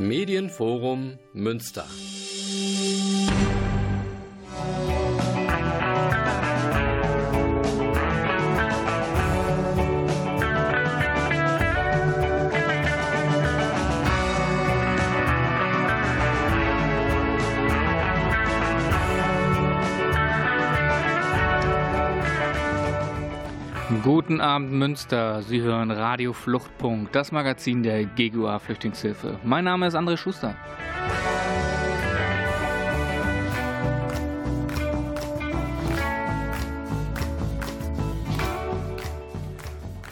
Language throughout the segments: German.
Medienforum Münster. Guten Abend Münster, Sie hören Radio Fluchtpunkt, das Magazin der GGUA Flüchtlingshilfe. Mein Name ist André Schuster.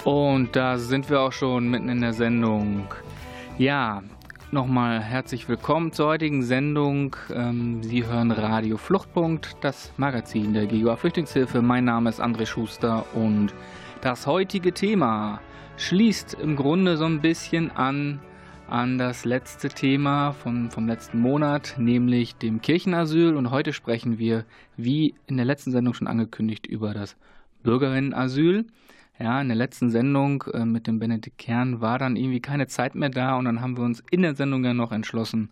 Und da sind wir auch schon mitten in der Sendung. Ja, nochmal herzlich willkommen zur heutigen Sendung. Ähm, Sie hören Radio Fluchtpunkt, das Magazin der GGUA Flüchtlingshilfe. Mein Name ist André Schuster und das heutige Thema schließt im Grunde so ein bisschen an an das letzte Thema von, vom letzten Monat, nämlich dem Kirchenasyl. Und heute sprechen wir, wie in der letzten Sendung schon angekündigt, über das Bürgerinnenasyl. Ja, in der letzten Sendung äh, mit dem Benedikt Kern war dann irgendwie keine Zeit mehr da und dann haben wir uns in der Sendung ja noch entschlossen,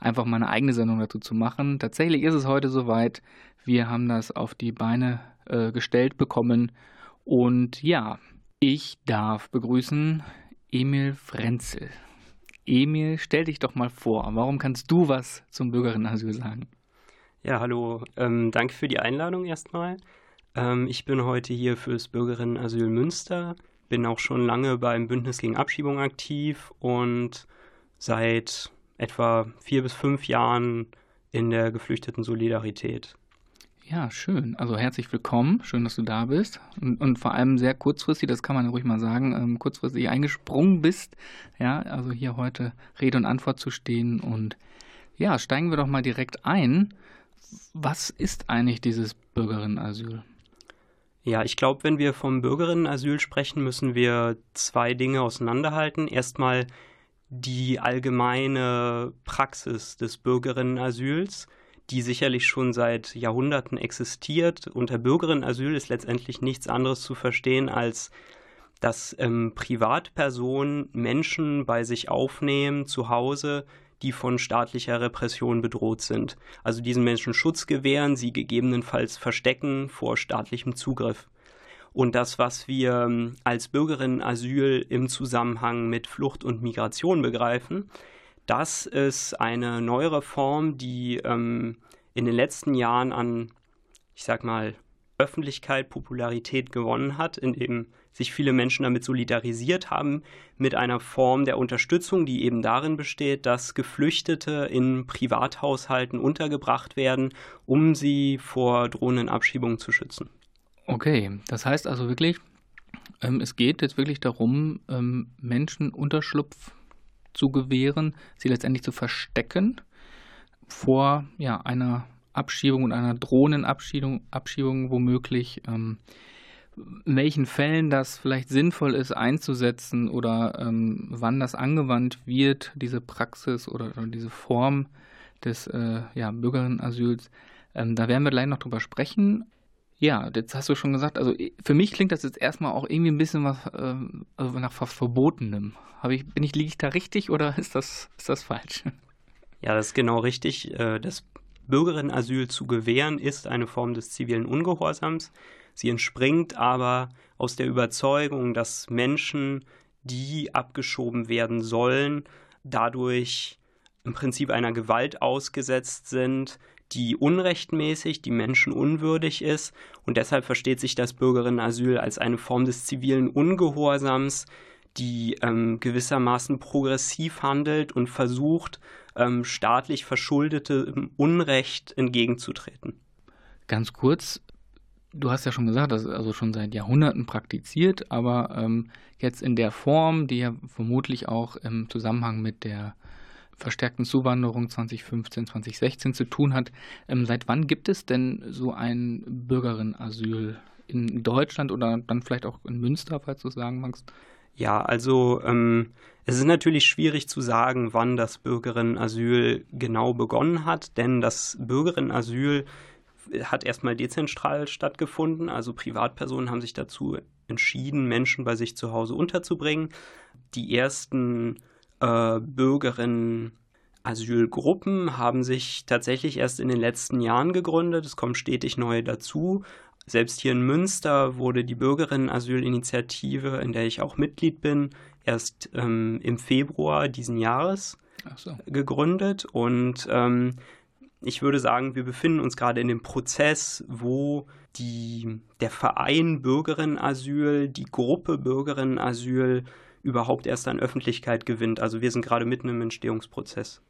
einfach mal eine eigene Sendung dazu zu machen. Tatsächlich ist es heute soweit. Wir haben das auf die Beine äh, gestellt bekommen und ja, ich darf begrüßen Emil Frenzel. Emil, stell dich doch mal vor. Warum kannst du was zum Bürgerinnenasyl sagen? Ja, hallo. Ähm, danke für die Einladung erstmal. Ähm, ich bin heute hier fürs Bürgerinnenasyl Münster, bin auch schon lange beim Bündnis gegen Abschiebung aktiv und seit etwa vier bis fünf Jahren in der Geflüchteten Solidarität. Ja, schön. Also herzlich willkommen. Schön, dass du da bist. Und, und vor allem sehr kurzfristig, das kann man ruhig mal sagen, ähm, kurzfristig eingesprungen bist. Ja, also hier heute Rede und Antwort zu stehen. Und ja, steigen wir doch mal direkt ein. Was ist eigentlich dieses Bürgerinnenasyl? Ja, ich glaube, wenn wir vom Bürgerinnenasyl sprechen, müssen wir zwei Dinge auseinanderhalten. Erstmal die allgemeine Praxis des Bürgerinnenasyls die sicherlich schon seit Jahrhunderten existiert. Unter Bürgerinnenasyl ist letztendlich nichts anderes zu verstehen, als dass ähm, Privatpersonen Menschen bei sich aufnehmen, zu Hause, die von staatlicher Repression bedroht sind. Also diesen Menschen Schutz gewähren, sie gegebenenfalls verstecken vor staatlichem Zugriff. Und das, was wir ähm, als Bürgerinnenasyl im Zusammenhang mit Flucht und Migration begreifen, das ist eine neuere Form, die ähm, in den letzten Jahren an, ich sag mal, Öffentlichkeit, Popularität gewonnen hat, indem sich viele Menschen damit solidarisiert haben, mit einer Form der Unterstützung, die eben darin besteht, dass Geflüchtete in Privathaushalten untergebracht werden, um sie vor drohenden Abschiebungen zu schützen. Okay, das heißt also wirklich, ähm, es geht jetzt wirklich darum, ähm, Menschen Unterschlupf zu gewähren, sie letztendlich zu verstecken vor ja, einer Abschiebung und einer drohenden Abschiebung, Abschiebung womöglich. Ähm, in welchen Fällen das vielleicht sinnvoll ist einzusetzen oder ähm, wann das angewandt wird, diese Praxis oder, oder diese Form des äh, ja, Bürgerinnenasyls, ähm, da werden wir gleich noch drüber sprechen. Ja, jetzt hast du schon gesagt, also für mich klingt das jetzt erstmal auch irgendwie ein bisschen was äh, nach was Verbotenem. Habe ich, bin ich, liege ich da richtig oder ist das, ist das falsch? Ja, das ist genau richtig. Äh, das Bürgerinnenasyl zu gewähren ist eine Form des zivilen Ungehorsams. Sie entspringt aber aus der Überzeugung, dass Menschen, die abgeschoben werden sollen, dadurch im Prinzip einer Gewalt ausgesetzt sind, die unrechtmäßig, die menschenunwürdig ist. Und deshalb versteht sich das Bürgerinnenasyl als eine Form des zivilen Ungehorsams, die ähm, gewissermaßen progressiv handelt und versucht, ähm, staatlich verschuldetem Unrecht entgegenzutreten. Ganz kurz, du hast ja schon gesagt, das ist also schon seit Jahrhunderten praktiziert, aber ähm, jetzt in der Form, die ja vermutlich auch im Zusammenhang mit der verstärkten Zuwanderung 2015, 2016 zu tun hat. Ähm, seit wann gibt es denn so ein Bürgerinnenasyl in Deutschland oder dann vielleicht auch in Münster, falls du es sagen magst? Ja, also ähm, es ist natürlich schwierig zu sagen, wann das Bürgerinnenasyl genau begonnen hat, denn das Bürgerinnenasyl hat erstmal dezentral stattgefunden. Also Privatpersonen haben sich dazu entschieden, Menschen bei sich zu Hause unterzubringen. Die ersten äh, Bürgerinnen Asylgruppen haben sich tatsächlich erst in den letzten Jahren gegründet. Es kommen stetig neue dazu. Selbst hier in Münster wurde die Bürgerinnen-Asylinitiative, in der ich auch Mitglied bin, erst ähm, im Februar diesen Jahres so. gegründet. Und ähm, ich würde sagen, wir befinden uns gerade in dem Prozess, wo die, der Verein Bürgerinnenasyl, die Gruppe Bürgerinnenasyl überhaupt erst an Öffentlichkeit gewinnt. Also wir sind gerade mitten im Entstehungsprozess.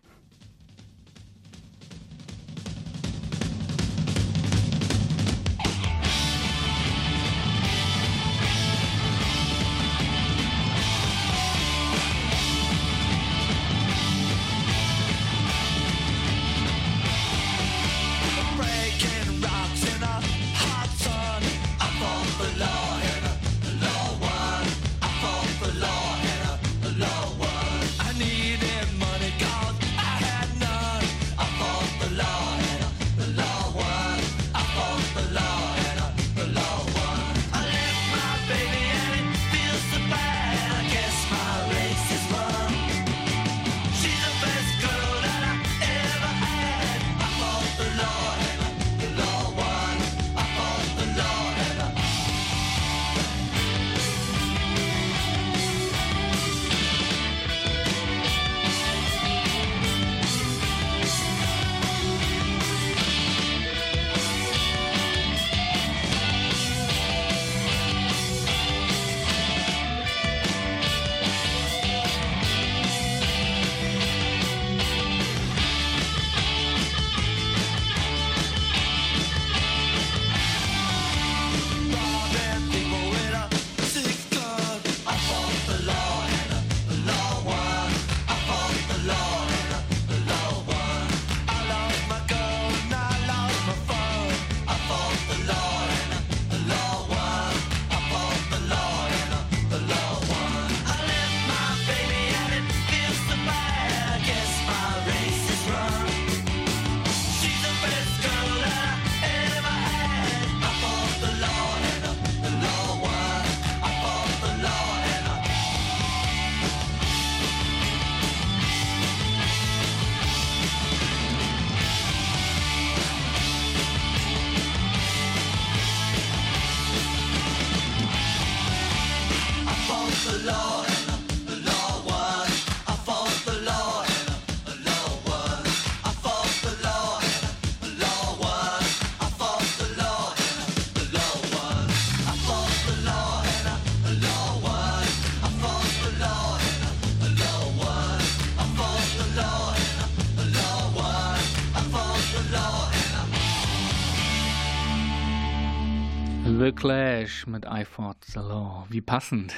Clash mit I Fought the Law. Wie passend.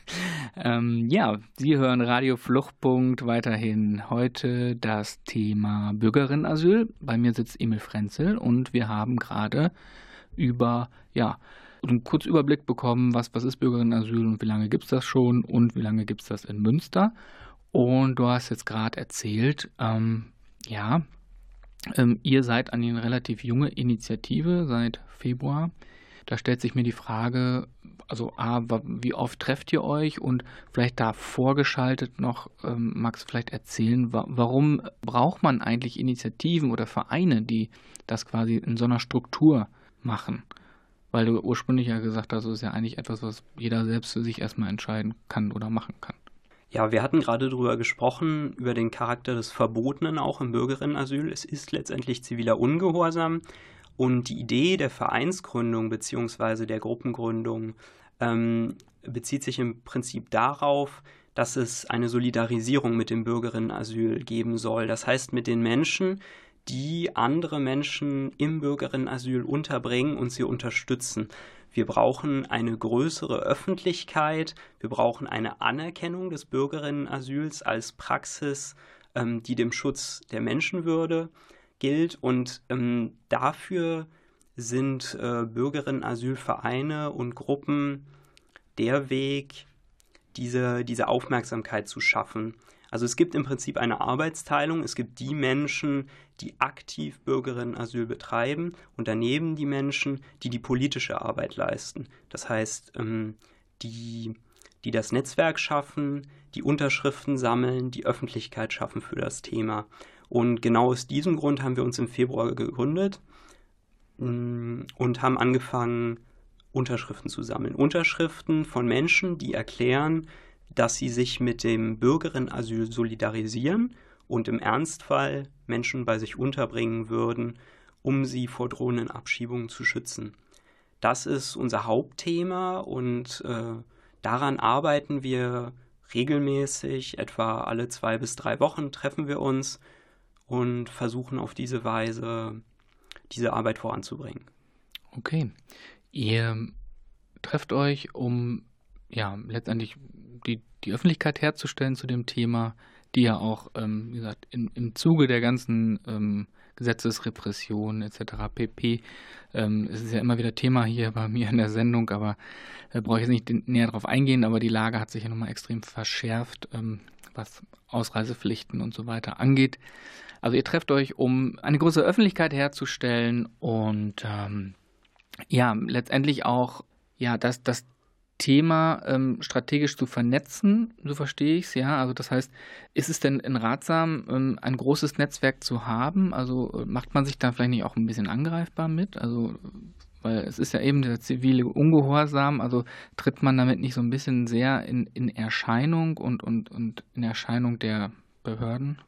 ähm, ja, Sie hören Radio Fluchtpunkt weiterhin. Heute das Thema Bürgerinnenasyl. Bei mir sitzt Emil Frenzel und wir haben gerade über, ja, einen Kurzüberblick bekommen, was, was ist Bürgerinnenasyl und wie lange gibt es das schon und wie lange gibt es das in Münster. Und du hast jetzt gerade erzählt, ähm, ja, ähm, ihr seid eine relativ junge Initiative seit Februar. Da stellt sich mir die Frage, also A, wie oft trefft ihr euch und vielleicht da vorgeschaltet noch, ähm, du vielleicht erzählen, wa warum braucht man eigentlich Initiativen oder Vereine, die das quasi in so einer Struktur machen? Weil du ursprünglich ja gesagt hast, es ist ja eigentlich etwas, was jeder selbst für sich erstmal entscheiden kann oder machen kann. Ja, wir hatten gerade darüber gesprochen, über den Charakter des Verbotenen auch im Bürgerinnenasyl. Es ist letztendlich ziviler Ungehorsam. Und die Idee der Vereinsgründung bzw. der Gruppengründung ähm, bezieht sich im Prinzip darauf, dass es eine Solidarisierung mit dem Bürgerinnenasyl geben soll. Das heißt, mit den Menschen, die andere Menschen im Bürgerinnenasyl unterbringen und sie unterstützen. Wir brauchen eine größere Öffentlichkeit, wir brauchen eine Anerkennung des Bürgerinnenasyls als Praxis, ähm, die dem Schutz der Menschenwürde gilt und ähm, dafür sind äh, Bürgerinnen-Asylvereine und Gruppen der Weg, diese, diese Aufmerksamkeit zu schaffen. Also es gibt im Prinzip eine Arbeitsteilung. Es gibt die Menschen, die aktiv Bürgerinnenasyl betreiben und daneben die Menschen, die die politische Arbeit leisten. Das heißt, ähm, die, die das Netzwerk schaffen, die Unterschriften sammeln, die Öffentlichkeit schaffen für das Thema. Und genau aus diesem Grund haben wir uns im Februar gegründet mm, und haben angefangen, Unterschriften zu sammeln. Unterschriften von Menschen, die erklären, dass sie sich mit dem Bürgerinnenasyl solidarisieren und im Ernstfall Menschen bei sich unterbringen würden, um sie vor drohenden Abschiebungen zu schützen. Das ist unser Hauptthema und äh, daran arbeiten wir regelmäßig, etwa alle zwei bis drei Wochen treffen wir uns und versuchen auf diese Weise diese Arbeit voranzubringen. Okay. Ihr trefft euch, um ja letztendlich die, die Öffentlichkeit herzustellen zu dem Thema, die ja auch, ähm, wie gesagt, in, im Zuge der ganzen ähm, Gesetzesrepression etc. pp. Ähm, es ist ja immer wieder Thema hier bei mir in der Sendung, aber äh, brauche ich jetzt nicht näher darauf eingehen, aber die Lage hat sich ja nochmal extrem verschärft, ähm, was Ausreisepflichten und so weiter angeht. Also ihr trefft euch, um eine große Öffentlichkeit herzustellen und ähm, ja, letztendlich auch ja, dass das Thema ähm, strategisch zu vernetzen, so verstehe ich es, ja. Also das heißt, ist es denn ratsam, ähm, ein großes Netzwerk zu haben? Also äh, macht man sich da vielleicht nicht auch ein bisschen angreifbar mit? Also weil es ist ja eben der zivile Ungehorsam, also tritt man damit nicht so ein bisschen sehr in, in Erscheinung und, und, und in Erscheinung der Behörden?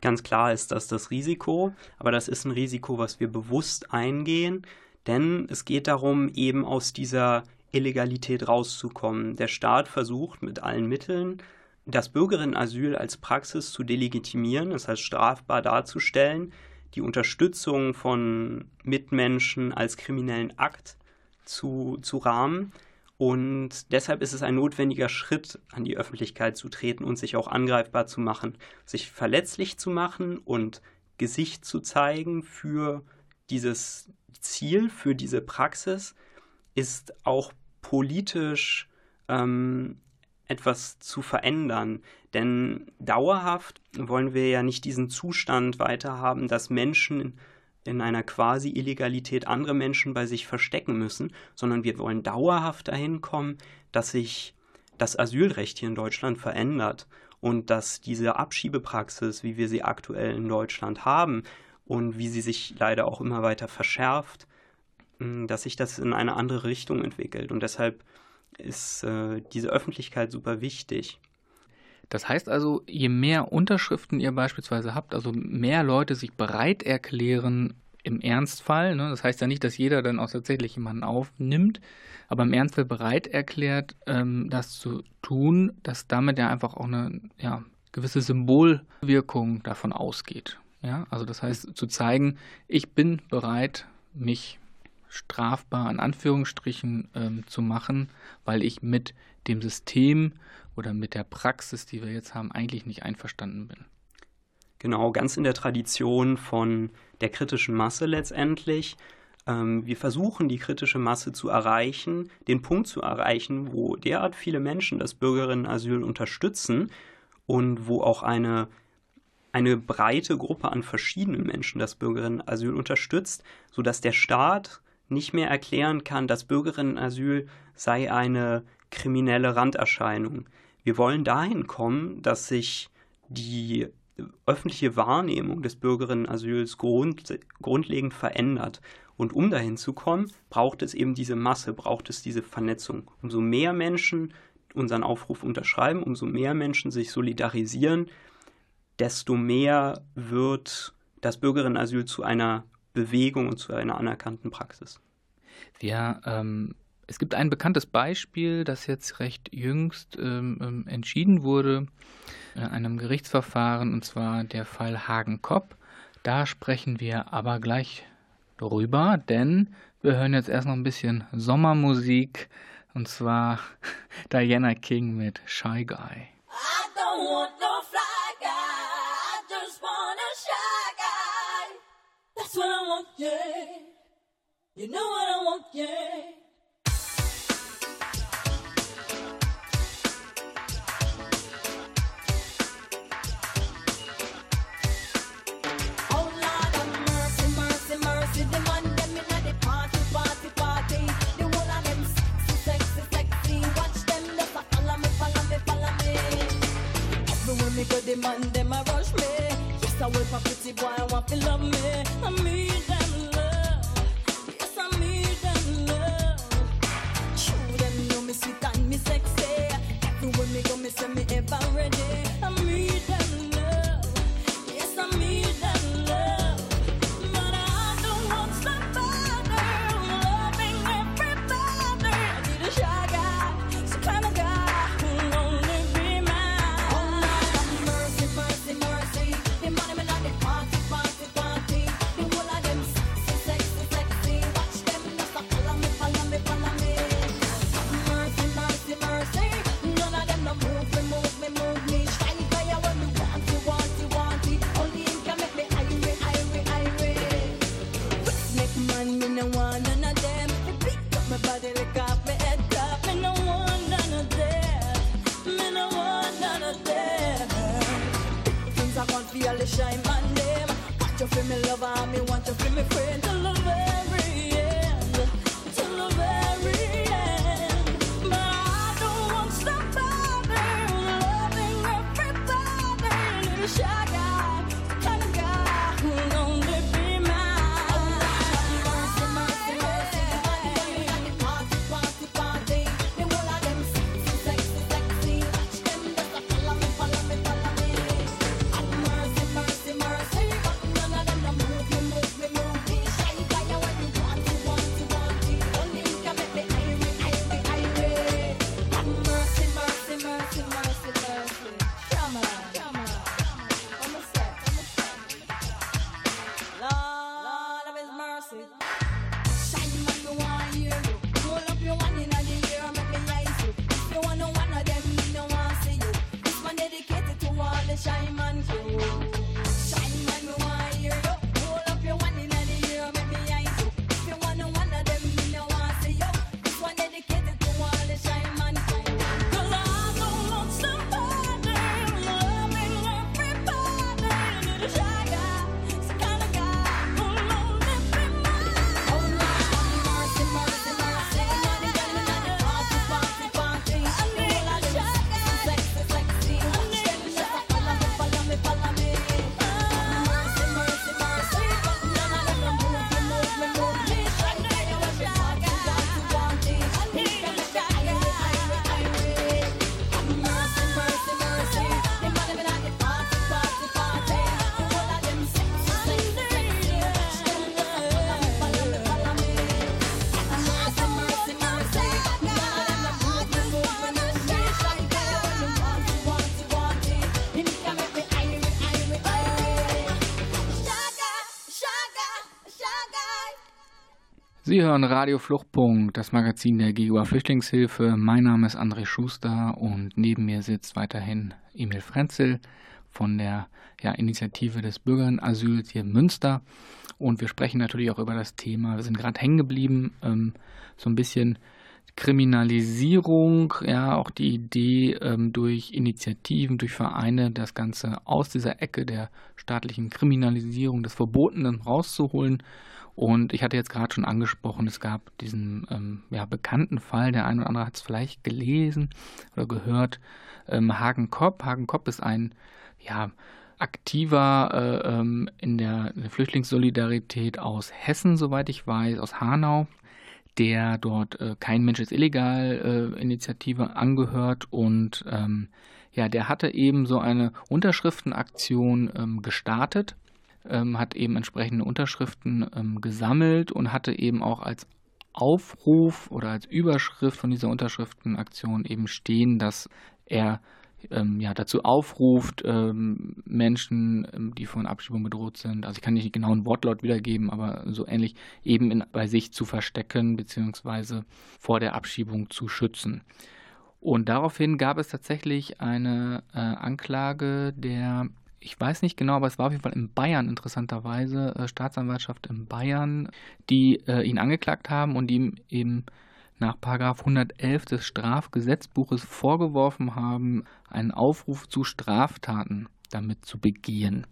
Ganz klar ist das das Risiko, aber das ist ein Risiko, was wir bewusst eingehen, denn es geht darum, eben aus dieser Illegalität rauszukommen. Der Staat versucht mit allen Mitteln, das Bürgerinnenasyl als Praxis zu delegitimieren, das heißt strafbar darzustellen, die Unterstützung von Mitmenschen als kriminellen Akt zu, zu rahmen. Und deshalb ist es ein notwendiger Schritt, an die Öffentlichkeit zu treten und sich auch angreifbar zu machen, sich verletzlich zu machen und Gesicht zu zeigen für dieses Ziel, für diese Praxis, ist auch politisch ähm, etwas zu verändern. Denn dauerhaft wollen wir ja nicht diesen Zustand weiterhaben, dass Menschen in einer quasi Illegalität andere Menschen bei sich verstecken müssen, sondern wir wollen dauerhaft dahin kommen, dass sich das Asylrecht hier in Deutschland verändert und dass diese Abschiebepraxis, wie wir sie aktuell in Deutschland haben und wie sie sich leider auch immer weiter verschärft, dass sich das in eine andere Richtung entwickelt. Und deshalb ist äh, diese Öffentlichkeit super wichtig. Das heißt also, je mehr Unterschriften ihr beispielsweise habt, also mehr Leute sich bereit erklären im Ernstfall, ne, das heißt ja nicht, dass jeder dann auch tatsächlich jemanden aufnimmt, aber im Ernstfall bereit erklärt, ähm, das zu tun, dass damit ja einfach auch eine ja, gewisse Symbolwirkung davon ausgeht. Ja, also das heißt zu zeigen, ich bin bereit, mich strafbar in Anführungsstrichen ähm, zu machen, weil ich mit dem System oder mit der Praxis, die wir jetzt haben, eigentlich nicht einverstanden bin. Genau, ganz in der Tradition von der kritischen Masse letztendlich. Ähm, wir versuchen, die kritische Masse zu erreichen, den Punkt zu erreichen, wo derart viele Menschen das Bürgerinnenasyl unterstützen und wo auch eine eine breite Gruppe an verschiedenen Menschen das Bürgerinnenasyl unterstützt, sodass der Staat nicht mehr erklären kann, dass Bürgerinnenasyl sei eine kriminelle Randerscheinung. Wir wollen dahin kommen, dass sich die öffentliche Wahrnehmung des Bürgerinnenasyls grund, grundlegend verändert. Und um dahin zu kommen, braucht es eben diese Masse, braucht es diese Vernetzung. Umso mehr Menschen unseren Aufruf unterschreiben, umso mehr Menschen sich solidarisieren, desto mehr wird das Bürgerinnenasyl zu einer Bewegung und zu einer anerkannten Praxis. Ja, ähm, es gibt ein bekanntes Beispiel, das jetzt recht jüngst ähm, ähm entschieden wurde in einem Gerichtsverfahren, und zwar der Fall Hagen-Kopp. Da sprechen wir aber gleich drüber, denn wir hören jetzt erst noch ein bisschen Sommermusik, und zwar Diana King mit Shy Guy. That's what I want, yeah. You know what I want, yeah. Man, them a rush me. Yes, I wait for pretty boy, I want to love me. I need them love. Yes, I need them love. True, them know me sweet and me sexy. Everywhere me go, me say me ever ready. I need them love. Yes, I need them Sie hören Radio Fluchtpunkt, das Magazin der GUA Flüchtlingshilfe. Mein Name ist André Schuster und neben mir sitzt weiterhin Emil Frenzel von der ja, Initiative des Bürgerinnenasyls hier in Münster. Und wir sprechen natürlich auch über das Thema, wir sind gerade hängen geblieben, ähm, so ein bisschen Kriminalisierung, ja, auch die Idee, ähm, durch Initiativen, durch Vereine das Ganze aus dieser Ecke der staatlichen Kriminalisierung des Verbotenen rauszuholen. Und ich hatte jetzt gerade schon angesprochen, es gab diesen ähm, ja, bekannten Fall, der ein oder andere hat es vielleicht gelesen oder gehört, ähm, Hagen Kopp. Hagen Kopp ist ein ja, aktiver äh, ähm, in der Flüchtlingssolidarität aus Hessen, soweit ich weiß, aus Hanau, der dort äh, kein Mensch ist illegal äh, Initiative angehört und ähm, ja, der hatte eben so eine Unterschriftenaktion ähm, gestartet, ähm, hat eben entsprechende Unterschriften ähm, gesammelt und hatte eben auch als Aufruf oder als Überschrift von dieser Unterschriftenaktion eben stehen, dass er ähm, ja, dazu aufruft, ähm, Menschen, ähm, die von Abschiebung bedroht sind, also ich kann nicht genau einen Wortlaut wiedergeben, aber so ähnlich eben in, bei sich zu verstecken beziehungsweise vor der Abschiebung zu schützen. Und daraufhin gab es tatsächlich eine äh, Anklage der, ich weiß nicht genau, aber es war auf jeden Fall in Bayern interessanterweise, äh, Staatsanwaltschaft in Bayern, die äh, ihn angeklagt haben und ihm eben nach 111 des Strafgesetzbuches vorgeworfen haben, einen Aufruf zu Straftaten damit zu begehen.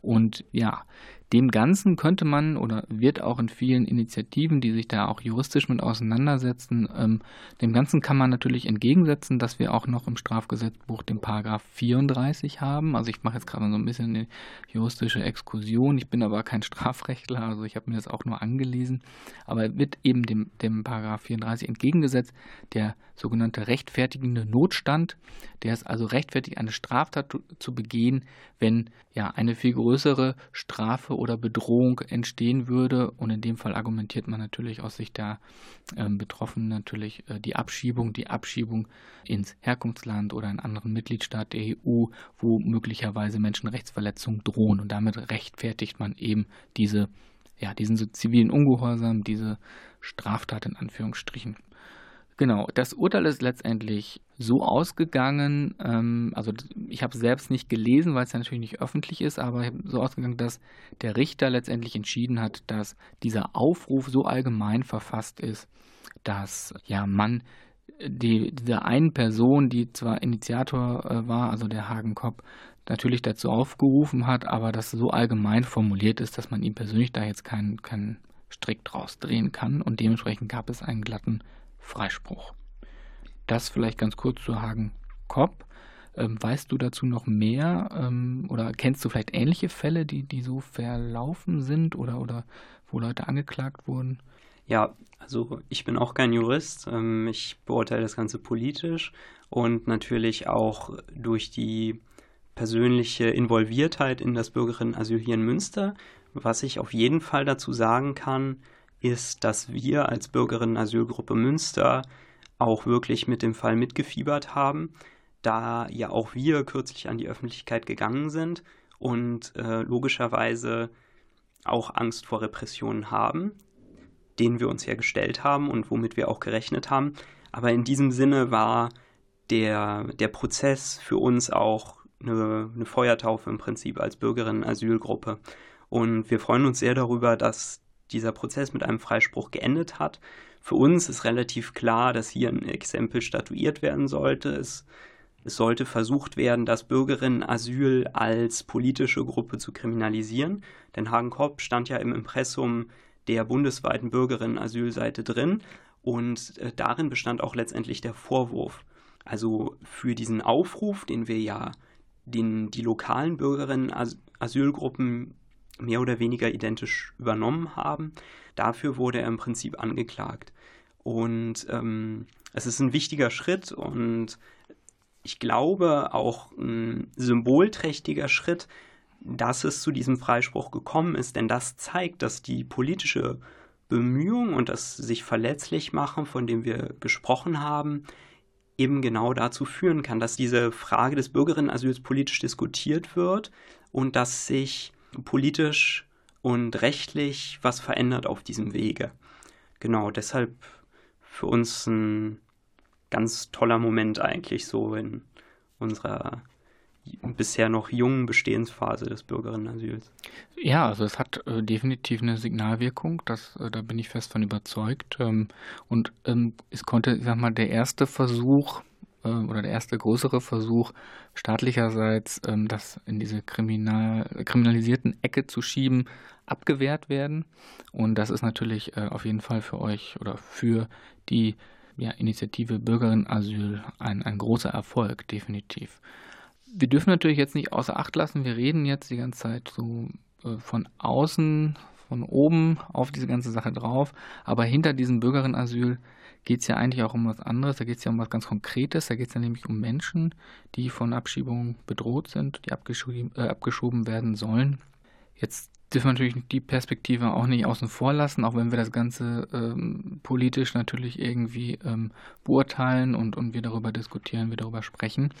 Und ja, dem Ganzen könnte man oder wird auch in vielen Initiativen, die sich da auch juristisch mit auseinandersetzen, ähm, dem Ganzen kann man natürlich entgegensetzen, dass wir auch noch im Strafgesetzbuch den Paragraph 34 haben. Also ich mache jetzt gerade so ein bisschen eine juristische Exkursion. Ich bin aber kein Strafrechtler, also ich habe mir das auch nur angelesen. Aber wird eben dem, dem Paragraph 34 entgegengesetzt, der sogenannte rechtfertigende Notstand, der es also rechtfertigt, eine Straftat zu begehen, wenn ja eine viel größere Strafe oder Bedrohung entstehen würde. Und in dem Fall argumentiert man natürlich aus Sicht der äh, Betroffenen natürlich äh, die Abschiebung, die Abschiebung ins Herkunftsland oder einen anderen Mitgliedstaat der EU, wo möglicherweise Menschenrechtsverletzungen drohen. Und damit rechtfertigt man eben diese, ja, diesen so zivilen Ungehorsam, diese Straftat in Anführungsstrichen. Genau, das Urteil ist letztendlich so ausgegangen, ähm, also ich habe es selbst nicht gelesen, weil es ja natürlich nicht öffentlich ist, aber so ausgegangen, dass der Richter letztendlich entschieden hat, dass dieser Aufruf so allgemein verfasst ist, dass ja man die, dieser einen Person, die zwar Initiator äh, war, also der Hagen Kopp, natürlich dazu aufgerufen hat, aber das so allgemein formuliert ist, dass man ihm persönlich da jetzt keinen kein Strick draus drehen kann und dementsprechend gab es einen glatten Freispruch. Das vielleicht ganz kurz zu Hagen Kopp. Ähm, weißt du dazu noch mehr ähm, oder kennst du vielleicht ähnliche Fälle, die, die so verlaufen sind oder, oder wo Leute angeklagt wurden? Ja, also ich bin auch kein Jurist. Ähm, ich beurteile das Ganze politisch und natürlich auch durch die persönliche Involviertheit in das Bürgerinnenasyl hier in Münster. Was ich auf jeden Fall dazu sagen kann, ist, dass wir als Bürgerinnen-Asylgruppe Münster auch wirklich mit dem Fall mitgefiebert haben, da ja auch wir kürzlich an die Öffentlichkeit gegangen sind und äh, logischerweise auch Angst vor Repressionen haben, denen wir uns ja gestellt haben und womit wir auch gerechnet haben. Aber in diesem Sinne war der, der Prozess für uns auch eine, eine Feuertaufe im Prinzip als Bürgerinnen-Asylgruppe. Und wir freuen uns sehr darüber, dass dieser Prozess mit einem Freispruch geendet hat. Für uns ist relativ klar, dass hier ein Exempel statuiert werden sollte. Es, es sollte versucht werden, das Bürgerinnenasyl als politische Gruppe zu kriminalisieren. Denn Hagen Kopp stand ja im Impressum der bundesweiten Bürgerinnenasylseite drin und äh, darin bestand auch letztendlich der Vorwurf. Also für diesen Aufruf, den wir ja den die lokalen Bürgerinnen-Asylgruppen mehr oder weniger identisch übernommen haben. Dafür wurde er im Prinzip angeklagt. Und ähm, es ist ein wichtiger Schritt und ich glaube auch ein symbolträchtiger Schritt, dass es zu diesem Freispruch gekommen ist, denn das zeigt, dass die politische Bemühung und das sich verletzlich machen, von dem wir gesprochen haben, eben genau dazu führen kann, dass diese Frage des Bürgerinnenasyls politisch diskutiert wird und dass sich politisch und rechtlich was verändert auf diesem Wege. Genau, deshalb für uns ein ganz toller Moment eigentlich so in unserer bisher noch jungen Bestehensphase des Bürgerinnenasyls. Ja, also es hat äh, definitiv eine Signalwirkung, das, äh, da bin ich fest von überzeugt. Ähm, und ähm, es konnte, ich sag mal, der erste Versuch oder der erste größere Versuch staatlicherseits, ähm, das in diese kriminal, kriminalisierten Ecke zu schieben, abgewehrt werden. Und das ist natürlich äh, auf jeden Fall für euch oder für die ja, Initiative Bürgerinnenasyl ein, ein großer Erfolg, definitiv. Wir dürfen natürlich jetzt nicht außer Acht lassen, wir reden jetzt die ganze Zeit so äh, von außen, von oben auf diese ganze Sache drauf, aber hinter diesem Bürgerinnenasyl geht es ja eigentlich auch um was anderes. Da geht es ja um was ganz Konkretes. Da geht es ja nämlich um Menschen, die von Abschiebung bedroht sind, die abgeschoben, äh, abgeschoben werden sollen. Jetzt dürfen wir natürlich die Perspektive auch nicht außen vor lassen, auch wenn wir das Ganze ähm, politisch natürlich irgendwie ähm, beurteilen und, und wir darüber diskutieren, wir darüber sprechen.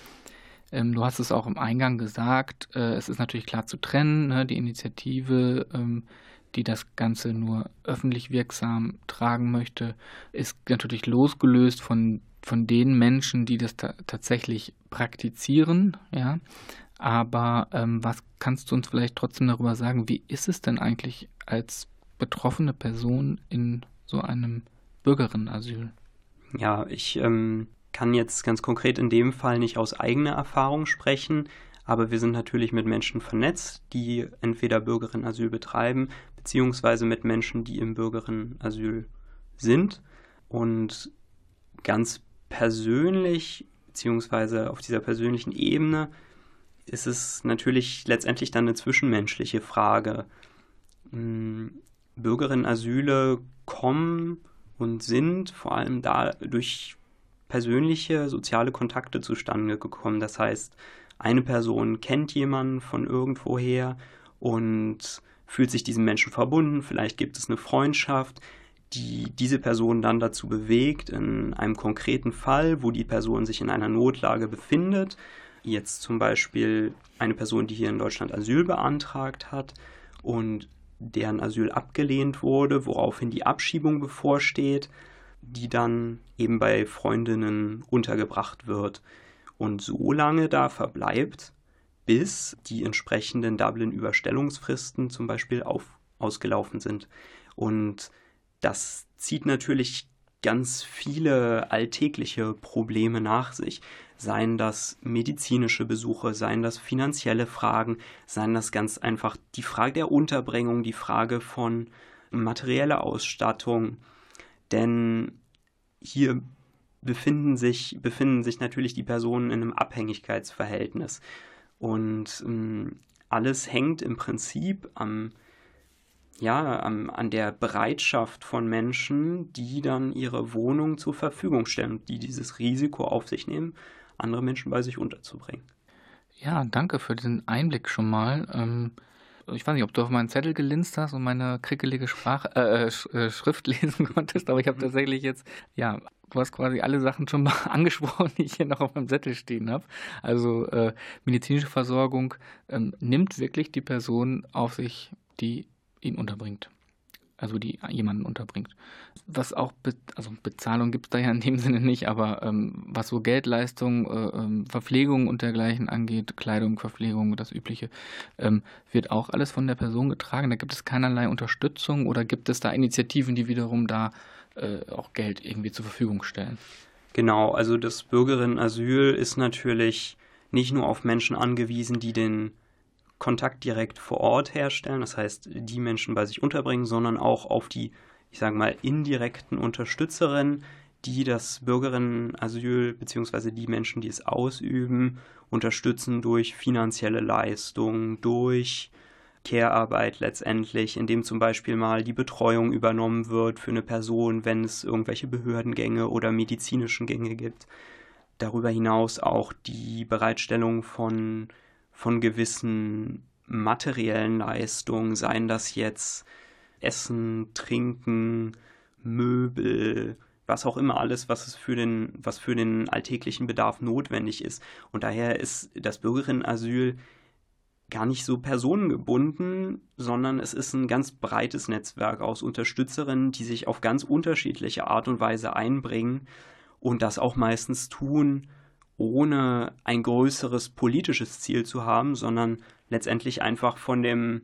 Ähm, du hast es auch im Eingang gesagt, äh, es ist natürlich klar zu trennen, ne? die Initiative ähm, die das Ganze nur öffentlich wirksam tragen möchte, ist natürlich losgelöst von, von den Menschen, die das ta tatsächlich praktizieren, ja. Aber ähm, was kannst du uns vielleicht trotzdem darüber sagen? Wie ist es denn eigentlich als betroffene Person in so einem Bürgerinnenasyl? Ja, ich ähm, kann jetzt ganz konkret in dem Fall nicht aus eigener Erfahrung sprechen, aber wir sind natürlich mit Menschen vernetzt, die entweder Bürgerinnenasyl betreiben, beziehungsweise mit Menschen, die im Bürgerinnenasyl sind. Und ganz persönlich, beziehungsweise auf dieser persönlichen Ebene, ist es natürlich letztendlich dann eine zwischenmenschliche Frage. Hm, Bürgerinnenasyle kommen und sind vor allem da durch persönliche soziale Kontakte zustande gekommen. Das heißt, eine Person kennt jemanden von irgendwoher und fühlt sich diesem Menschen verbunden. Vielleicht gibt es eine Freundschaft, die diese Person dann dazu bewegt, in einem konkreten Fall, wo die Person sich in einer Notlage befindet, jetzt zum Beispiel eine Person, die hier in Deutschland Asyl beantragt hat und deren Asyl abgelehnt wurde, woraufhin die Abschiebung bevorsteht, die dann eben bei Freundinnen untergebracht wird und so lange da verbleibt, bis die entsprechenden Dublin-Überstellungsfristen zum Beispiel auf, ausgelaufen sind. Und das zieht natürlich ganz viele alltägliche Probleme nach sich. Seien das medizinische Besuche, seien das finanzielle Fragen, seien das ganz einfach die Frage der Unterbringung, die Frage von materieller Ausstattung. Denn hier befinden sich, befinden sich natürlich die Personen in einem Abhängigkeitsverhältnis. Und ähm, alles hängt im Prinzip am ja, an, an der Bereitschaft von Menschen, die dann ihre Wohnung zur Verfügung stellen, die dieses Risiko auf sich nehmen, andere Menschen bei sich unterzubringen. Ja, danke für diesen Einblick schon mal. Ähm, ich weiß nicht, ob du auf meinen Zettel gelinst hast und meine krickelige Sprache, äh, äh, äh Schrift lesen konntest, aber ich habe tatsächlich jetzt, ja, du hast quasi alle Sachen schon mal angesprochen, die ich hier noch auf meinem Zettel stehen habe. Also äh, medizinische Versorgung ähm, nimmt wirklich die Person auf sich, die ihn unterbringt. Also die jemanden unterbringt. Was auch, Be also Bezahlung gibt es da ja in dem Sinne nicht, aber ähm, was so Geldleistung, äh, ähm, Verpflegung und dergleichen angeht, Kleidung, Verpflegung, das Übliche, ähm, wird auch alles von der Person getragen. Da gibt es keinerlei Unterstützung oder gibt es da Initiativen, die wiederum da äh, auch Geld irgendwie zur Verfügung stellen? Genau, also das Bürgerinnenasyl ist natürlich nicht nur auf Menschen angewiesen, die den Kontakt direkt vor Ort herstellen, das heißt, die Menschen bei sich unterbringen, sondern auch auf die, ich sage mal, indirekten Unterstützerinnen, die das Bürgerinnenasyl bzw. die Menschen, die es ausüben, unterstützen durch finanzielle Leistungen, durch Care-Arbeit letztendlich, indem zum Beispiel mal die Betreuung übernommen wird für eine Person, wenn es irgendwelche Behördengänge oder medizinischen Gänge gibt. Darüber hinaus auch die Bereitstellung von von gewissen materiellen Leistungen, seien das jetzt Essen, Trinken, Möbel, was auch immer alles, was es für den, was für den alltäglichen Bedarf notwendig ist. Und daher ist das Bürgerinnenasyl gar nicht so personengebunden, sondern es ist ein ganz breites Netzwerk aus Unterstützerinnen, die sich auf ganz unterschiedliche Art und Weise einbringen und das auch meistens tun, ohne ein größeres politisches Ziel zu haben, sondern letztendlich einfach von dem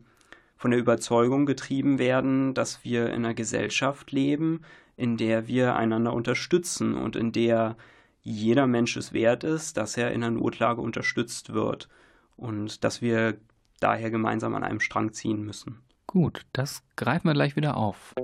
von der Überzeugung getrieben werden, dass wir in einer Gesellschaft leben, in der wir einander unterstützen und in der jeder Mensch es wert ist, dass er in einer Notlage unterstützt wird und dass wir daher gemeinsam an einem Strang ziehen müssen. Gut, das greifen wir gleich wieder auf.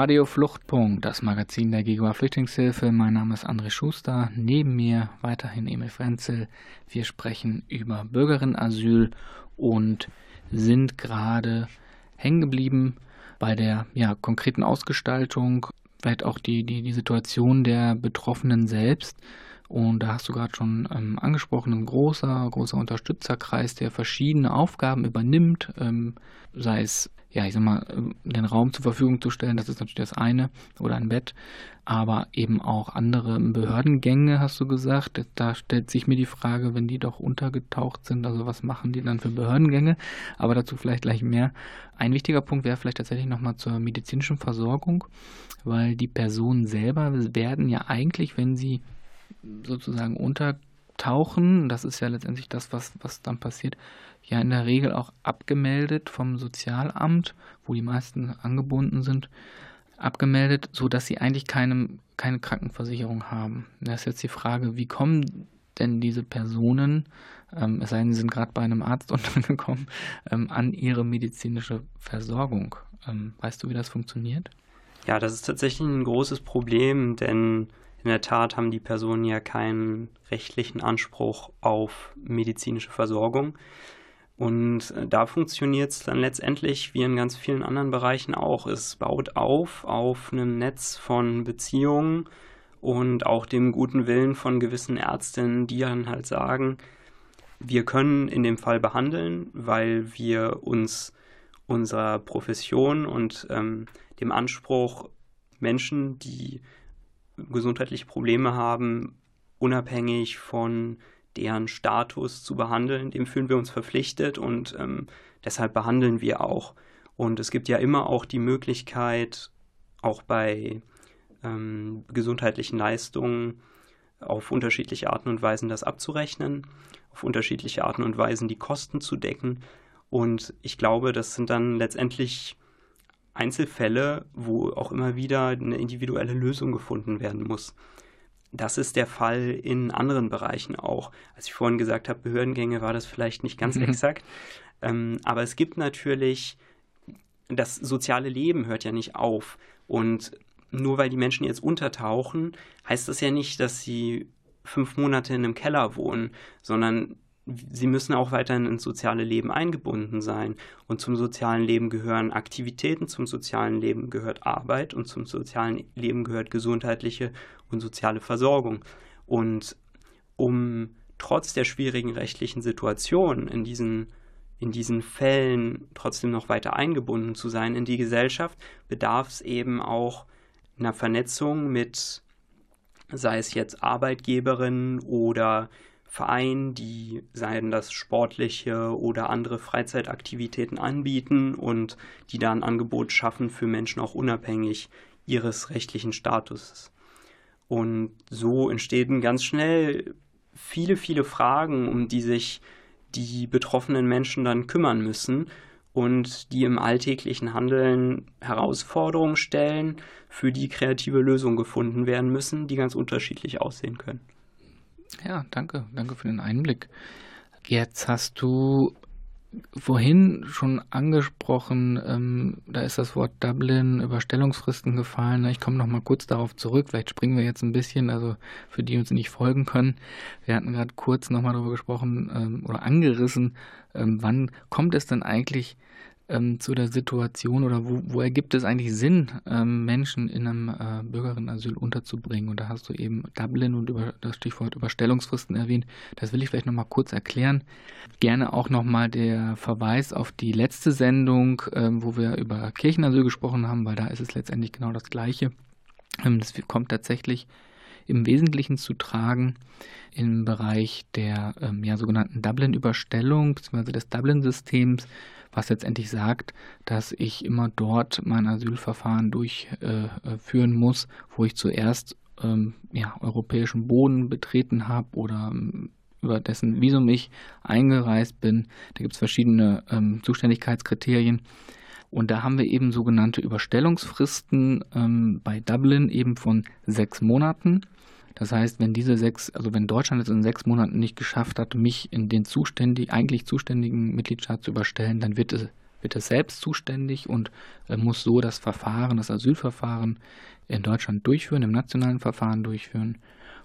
Radio Fluchtpunkt, das Magazin der Gegenwart Flüchtlingshilfe. Mein Name ist André Schuster. Neben mir weiterhin Emil Frenzel. Wir sprechen über Bürgerinnenasyl und sind gerade hängen geblieben bei der ja, konkreten Ausgestaltung, vielleicht auch die, die, die Situation der Betroffenen selbst. Und da hast du gerade schon ähm, angesprochen, ein großer, großer Unterstützerkreis, der verschiedene Aufgaben übernimmt, ähm, sei es ja, ich sag mal, den Raum zur Verfügung zu stellen, das ist natürlich das eine, oder ein Bett, aber eben auch andere Behördengänge, hast du gesagt. Da stellt sich mir die Frage, wenn die doch untergetaucht sind, also was machen die dann für Behördengänge? Aber dazu vielleicht gleich mehr. Ein wichtiger Punkt wäre vielleicht tatsächlich nochmal zur medizinischen Versorgung, weil die Personen selber werden ja eigentlich, wenn sie sozusagen untertauchen, das ist ja letztendlich das, was, was dann passiert, ja in der Regel auch abgemeldet vom Sozialamt, wo die meisten angebunden sind, abgemeldet, sodass sie eigentlich keine, keine Krankenversicherung haben. Da ist jetzt die Frage, wie kommen denn diese Personen, ähm, es sei denn, sie sind gerade bei einem Arzt untergekommen, ähm, an ihre medizinische Versorgung? Ähm, weißt du, wie das funktioniert? Ja, das ist tatsächlich ein großes Problem, denn in der Tat haben die Personen ja keinen rechtlichen Anspruch auf medizinische Versorgung. Und äh, da funktioniert es dann letztendlich wie in ganz vielen anderen Bereichen auch. Es baut auf auf einem Netz von Beziehungen und auch dem guten Willen von gewissen Ärztinnen, die dann halt sagen, wir können in dem Fall behandeln, weil wir uns unserer Profession und ähm, dem Anspruch, Menschen, die gesundheitliche Probleme haben, unabhängig von deren Status zu behandeln. Dem fühlen wir uns verpflichtet und ähm, deshalb behandeln wir auch. Und es gibt ja immer auch die Möglichkeit, auch bei ähm, gesundheitlichen Leistungen auf unterschiedliche Arten und Weisen das abzurechnen, auf unterschiedliche Arten und Weisen die Kosten zu decken. Und ich glaube, das sind dann letztendlich Einzelfälle, wo auch immer wieder eine individuelle Lösung gefunden werden muss. Das ist der Fall in anderen Bereichen auch. Als ich vorhin gesagt habe, Behördengänge war das vielleicht nicht ganz mhm. exakt. Ähm, aber es gibt natürlich, das soziale Leben hört ja nicht auf. Und nur weil die Menschen jetzt untertauchen, heißt das ja nicht, dass sie fünf Monate in einem Keller wohnen, sondern sie müssen auch weiterhin ins soziale Leben eingebunden sein. Und zum sozialen Leben gehören Aktivitäten, zum sozialen Leben gehört Arbeit und zum sozialen Leben gehört gesundheitliche und soziale Versorgung. Und um trotz der schwierigen rechtlichen Situation in diesen, in diesen Fällen trotzdem noch weiter eingebunden zu sein in die Gesellschaft, bedarf es eben auch einer Vernetzung mit, sei es jetzt Arbeitgeberinnen oder Vereinen, die seien das sportliche oder andere Freizeitaktivitäten anbieten und die da ein Angebot schaffen für Menschen auch unabhängig ihres rechtlichen Statuses. Und so entstehen ganz schnell viele, viele Fragen, um die sich die betroffenen Menschen dann kümmern müssen und die im alltäglichen Handeln Herausforderungen stellen, für die kreative Lösungen gefunden werden müssen, die ganz unterschiedlich aussehen können. Ja, danke, danke für den Einblick. Jetzt hast du vorhin schon angesprochen, ähm, da ist das Wort Dublin, Überstellungsfristen gefallen. Ich komme noch mal kurz darauf zurück. Vielleicht springen wir jetzt ein bisschen, also für die uns nicht folgen können. Wir hatten gerade kurz noch mal darüber gesprochen ähm, oder angerissen, ähm, wann kommt es denn eigentlich ähm, zu der Situation oder wo, wo ergibt es eigentlich Sinn, ähm, Menschen in einem äh, Bürgerinnenasyl unterzubringen? Und da hast du eben Dublin und über das Stichwort Überstellungsfristen erwähnt. Das will ich vielleicht nochmal kurz erklären. Gerne auch nochmal der Verweis auf die letzte Sendung, ähm, wo wir über Kirchenasyl gesprochen haben, weil da ist es letztendlich genau das Gleiche. Ähm, das kommt tatsächlich im Wesentlichen zu tragen im Bereich der ähm, ja, sogenannten Dublin-Überstellung bzw. des Dublin-Systems was letztendlich sagt, dass ich immer dort mein Asylverfahren durchführen äh, muss, wo ich zuerst ähm, ja, europäischen Boden betreten habe oder ähm, über dessen Visum ich eingereist bin. Da gibt es verschiedene ähm, Zuständigkeitskriterien. Und da haben wir eben sogenannte Überstellungsfristen ähm, bei Dublin eben von sechs Monaten. Das heißt, wenn diese sechs, also wenn Deutschland es in sechs Monaten nicht geschafft hat, mich in den zuständig, eigentlich zuständigen Mitgliedstaat zu überstellen, dann wird es, wird es selbst zuständig und äh, muss so das Verfahren, das Asylverfahren in Deutschland durchführen, im nationalen Verfahren durchführen.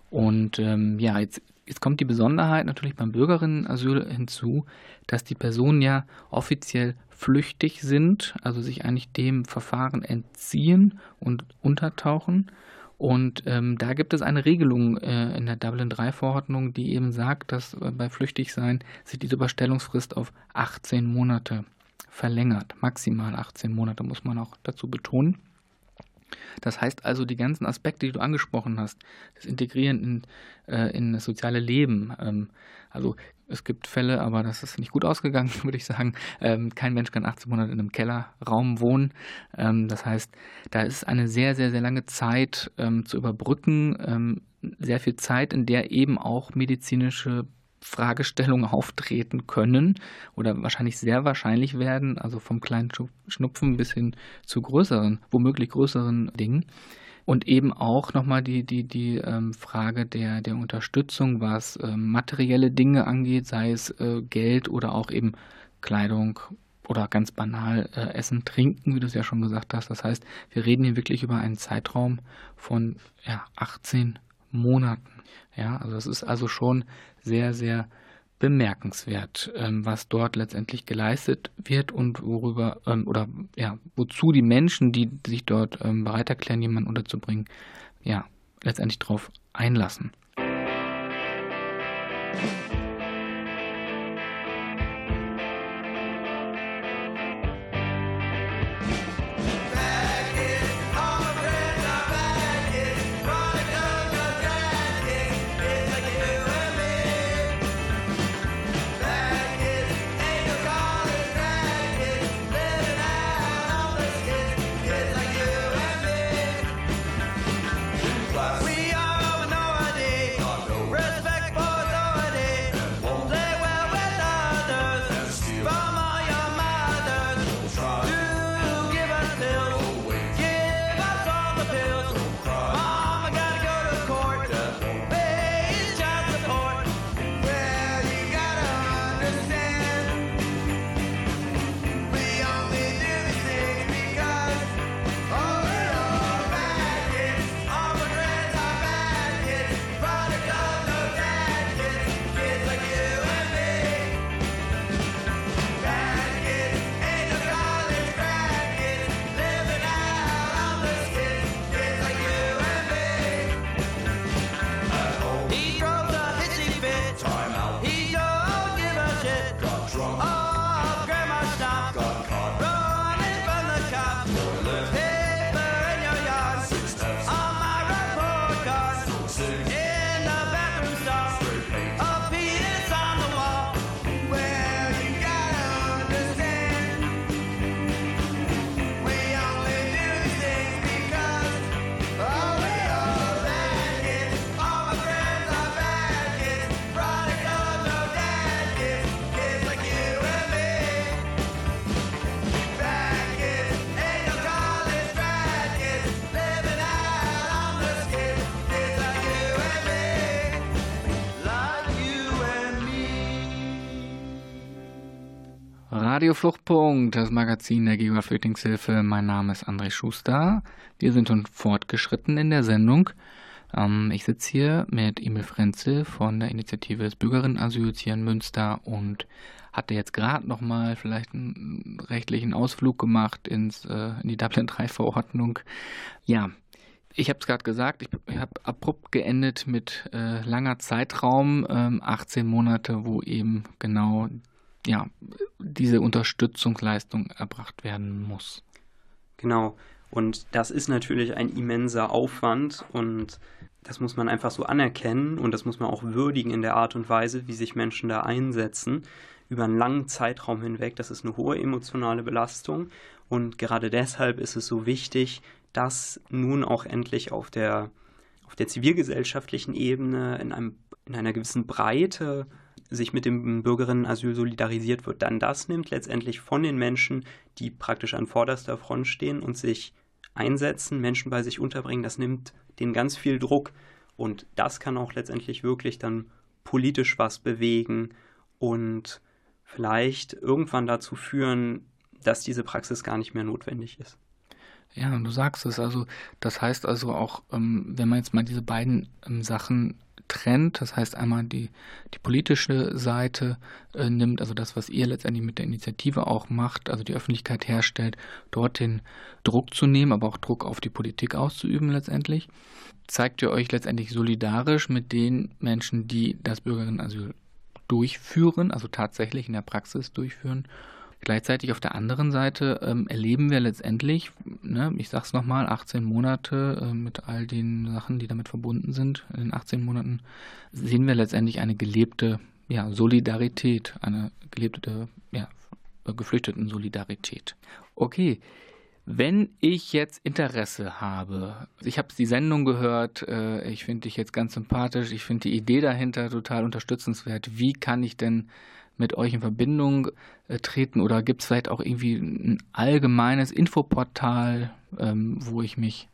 Und ähm, ja, jetzt, jetzt kommt die Besonderheit natürlich beim Bürgerinnenasyl hinzu, dass die Personen ja offiziell flüchtig sind, also sich eigentlich dem Verfahren entziehen und untertauchen. Und ähm, da gibt es eine Regelung äh, in der Dublin 3 Verordnung, die eben sagt, dass äh, bei Flüchtigsein sich diese Überstellungsfrist auf 18 Monate verlängert. Maximal 18 Monate muss man auch dazu betonen. Das heißt also, die ganzen Aspekte, die du angesprochen hast, das Integrieren in, äh, in das soziale Leben, ähm, also es gibt Fälle, aber das ist nicht gut ausgegangen, würde ich sagen. Ähm, kein Mensch kann 18 Monate in einem Kellerraum wohnen. Ähm, das heißt, da ist eine sehr, sehr, sehr lange Zeit ähm, zu überbrücken. Ähm, sehr viel Zeit, in der eben auch medizinische Fragestellungen auftreten können oder wahrscheinlich sehr wahrscheinlich werden, also vom kleinen Schnupfen bis hin zu größeren, womöglich größeren Dingen. Und eben auch nochmal die, die, die ähm, Frage der, der Unterstützung, was ähm, materielle Dinge angeht, sei es äh, Geld oder auch eben Kleidung oder ganz banal äh, Essen, Trinken, wie du es ja schon gesagt hast. Das heißt, wir reden hier wirklich über einen Zeitraum von ja, 18 Monaten. Ja, also es ist also schon sehr, sehr bemerkenswert, ähm, was dort letztendlich geleistet wird und worüber ähm, oder ja, wozu die Menschen, die sich dort ähm, bereit erklären, jemanden unterzubringen, ja, letztendlich darauf einlassen. Radio Fluchtpunkt, das Magazin der Gegenwart Flüchtlingshilfe. Mein Name ist André Schuster. Wir sind schon fortgeschritten in der Sendung. Ähm, ich sitze hier mit Emil Frenzel von der Initiative des Bürgerinnenasyls hier in Münster und hatte jetzt gerade noch mal vielleicht einen rechtlichen Ausflug gemacht ins, äh, in die Dublin 3 Verordnung. Ja, ich habe es gerade gesagt, ich habe abrupt geendet mit äh, langer Zeitraum, ähm, 18 Monate, wo eben genau ja, diese Unterstützungsleistung erbracht werden muss. Genau. Und das ist natürlich ein immenser Aufwand und das muss man einfach so anerkennen und das muss man auch würdigen in der Art und Weise, wie sich Menschen da einsetzen über einen langen Zeitraum hinweg. Das ist eine hohe emotionale Belastung und gerade deshalb ist es so wichtig, dass nun auch endlich auf der, auf der zivilgesellschaftlichen Ebene in, einem, in einer gewissen Breite sich mit dem Bürgerinnenasyl solidarisiert wird, dann das nimmt letztendlich von den Menschen, die praktisch an vorderster Front stehen und sich einsetzen, Menschen bei sich unterbringen, das nimmt den ganz viel Druck und das kann auch letztendlich wirklich dann politisch was bewegen und vielleicht irgendwann dazu führen, dass diese Praxis gar nicht mehr notwendig ist. Ja, du sagst es. Also, das heißt also auch, ähm, wenn man jetzt mal diese beiden ähm, Sachen trennt, das heißt einmal die, die politische Seite äh, nimmt, also das, was ihr letztendlich mit der Initiative auch macht, also die Öffentlichkeit herstellt, dort den Druck zu nehmen, aber auch Druck auf die Politik auszuüben letztendlich, zeigt ihr euch letztendlich solidarisch mit den Menschen, die das Bürgerinnenasyl durchführen, also tatsächlich in der Praxis durchführen Gleichzeitig auf der anderen Seite ähm, erleben wir letztendlich, ne, ich sag's nochmal, 18 Monate äh, mit all den Sachen, die damit verbunden sind. In den 18 Monaten sehen wir letztendlich eine gelebte ja, Solidarität, eine gelebte ja, geflüchteten Solidarität. Okay, wenn ich jetzt Interesse habe, ich habe die Sendung gehört, äh, ich finde dich jetzt ganz sympathisch, ich finde die Idee dahinter total unterstützenswert. Wie kann ich denn mit euch in Verbindung äh, treten oder gibt es vielleicht auch irgendwie ein allgemeines Infoportal, ähm, wo ich mich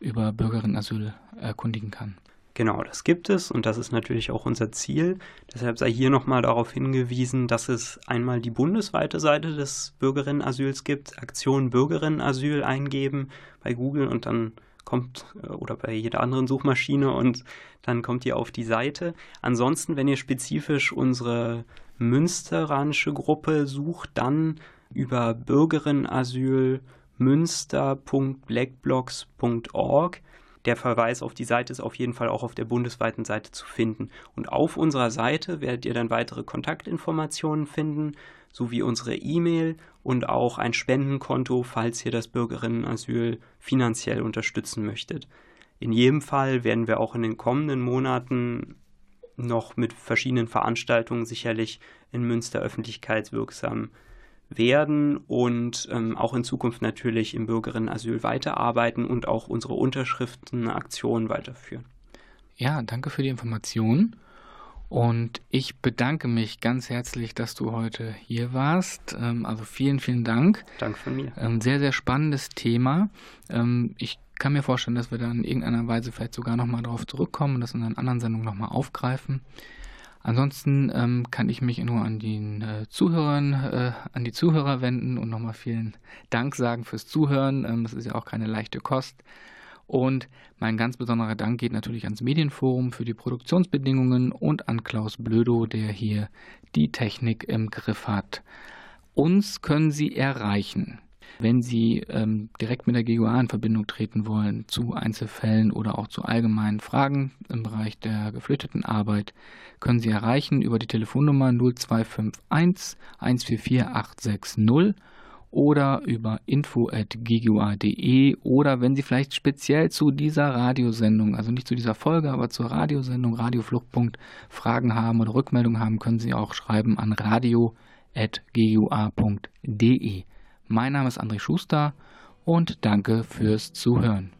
über Bürgerinnenasyl erkundigen kann? Genau, das gibt es und das ist natürlich auch unser Ziel. Deshalb sei hier nochmal darauf hingewiesen, dass es einmal die bundesweite Seite des Bürgerinnenasyls gibt, Aktion Bürgerinnenasyl eingeben bei Google und dann kommt äh, oder bei jeder anderen Suchmaschine und dann kommt ihr auf die Seite. Ansonsten, wenn ihr spezifisch unsere münsteranische Gruppe sucht, dann über Bürgerinnenasyl. Der Verweis auf die Seite ist auf jeden Fall auch auf der bundesweiten Seite zu finden. Und auf unserer Seite werdet ihr dann weitere Kontaktinformationen finden, sowie unsere E-Mail und auch ein Spendenkonto, falls ihr das Bürgerinnenasyl finanziell unterstützen möchtet. In jedem Fall werden wir auch in den kommenden Monaten noch mit verschiedenen Veranstaltungen sicherlich in Münster öffentlichkeitswirksam werden und ähm, auch in Zukunft natürlich im Bürgerinnenasyl weiterarbeiten und auch unsere Unterschriftenaktionen weiterführen. Ja, danke für die Information. Und ich bedanke mich ganz herzlich, dass du heute hier warst. Ähm, also vielen, vielen Dank. Danke von mir. Ein ähm, sehr, sehr spannendes Thema. Ähm, ich kann mir vorstellen, dass wir da in irgendeiner Weise vielleicht sogar nochmal darauf zurückkommen und das in einer anderen Sendung nochmal aufgreifen. Ansonsten kann ich mich nur an die äh, Zuhörern, äh, an die Zuhörer wenden und nochmal vielen Dank sagen fürs Zuhören. Das ist ja auch keine leichte Kost. Und mein ganz besonderer Dank geht natürlich ans Medienforum für die Produktionsbedingungen und an Klaus Blödo, der hier die Technik im Griff hat. Uns können Sie erreichen wenn Sie ähm, direkt mit der GUA in Verbindung treten wollen zu Einzelfällen oder auch zu allgemeinen Fragen im Bereich der Geflüchtetenarbeit, können Sie erreichen über die Telefonnummer 0251 144 860 oder über info.ggua.de oder wenn Sie vielleicht speziell zu dieser Radiosendung, also nicht zu dieser Folge, aber zur Radiosendung Radiofluchtpunkt Fragen haben oder Rückmeldungen haben, können Sie auch schreiben an radio.gua.de. Mein Name ist André Schuster und danke fürs Zuhören.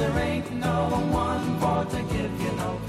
There ain't no one for to give you no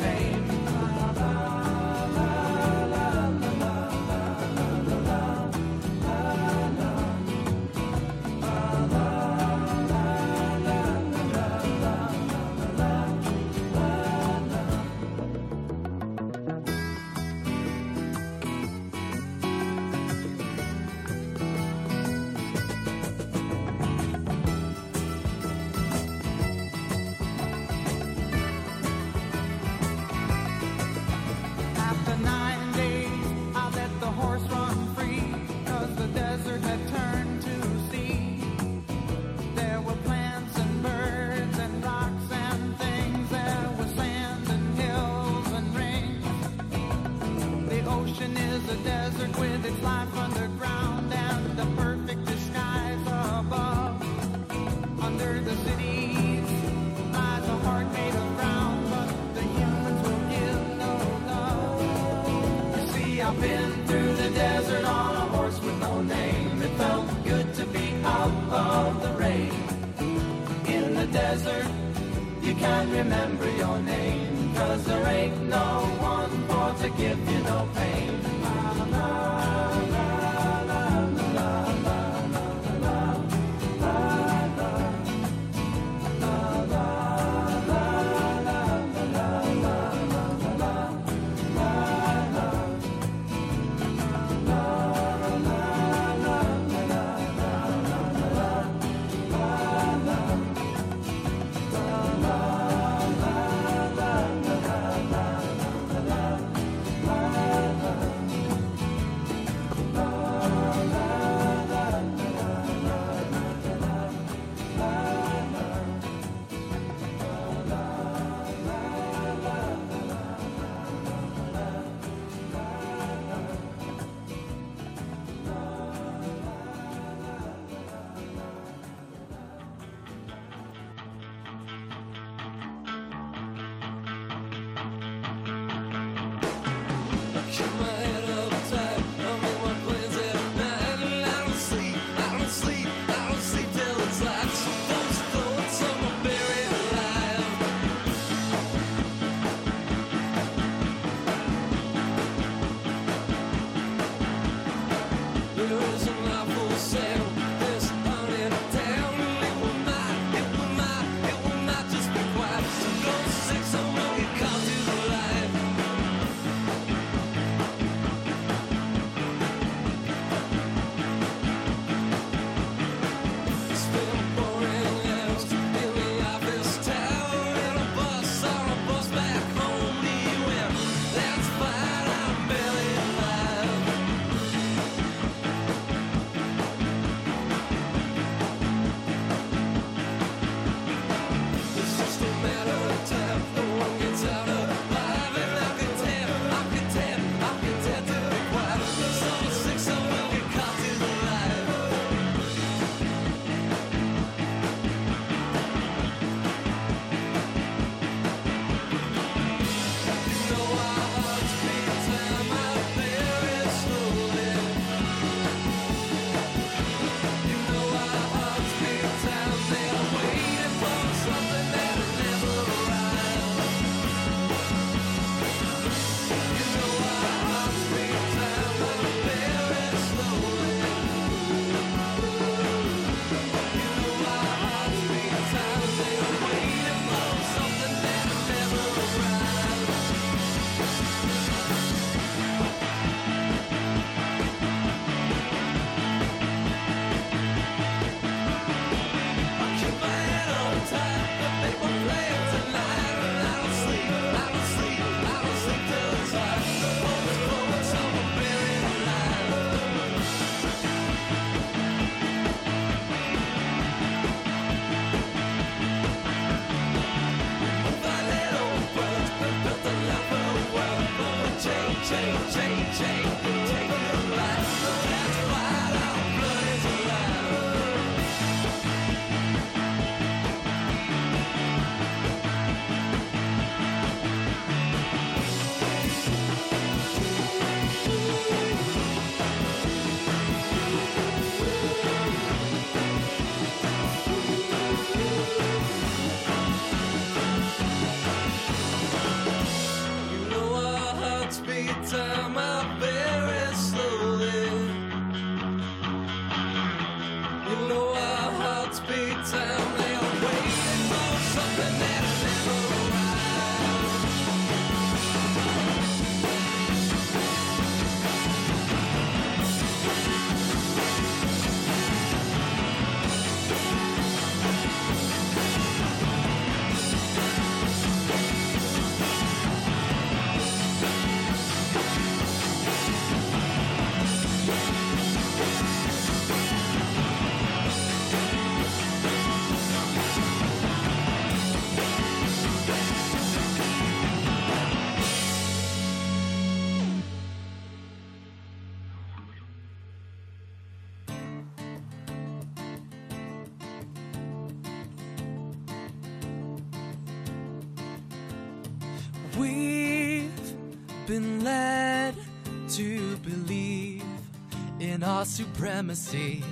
supremacy,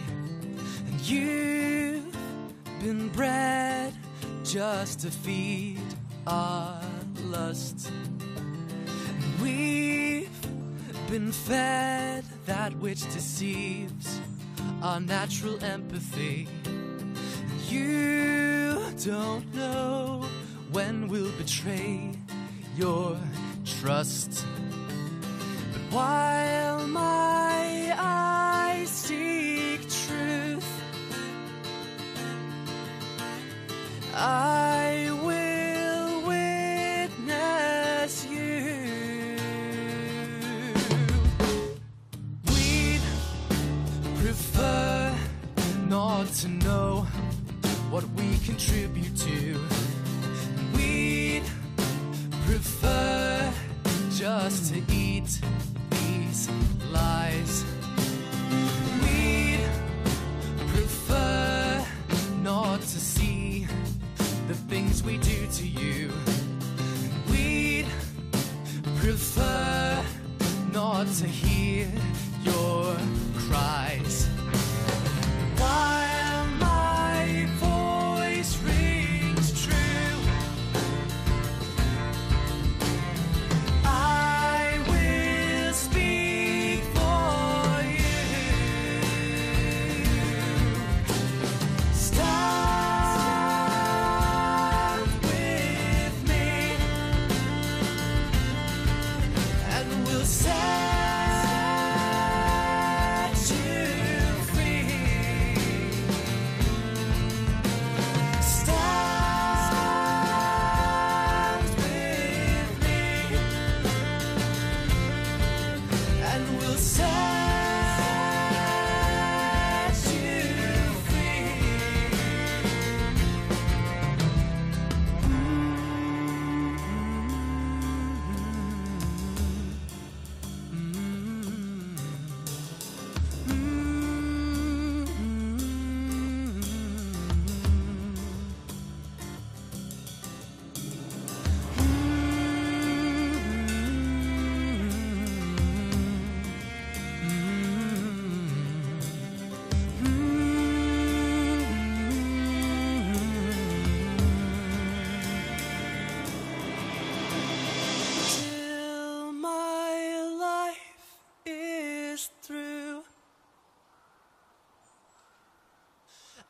and you've been bred just to feed our lust. And we've been fed that which deceives our natural empathy. You don't know when we'll betray your trust. But while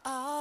all.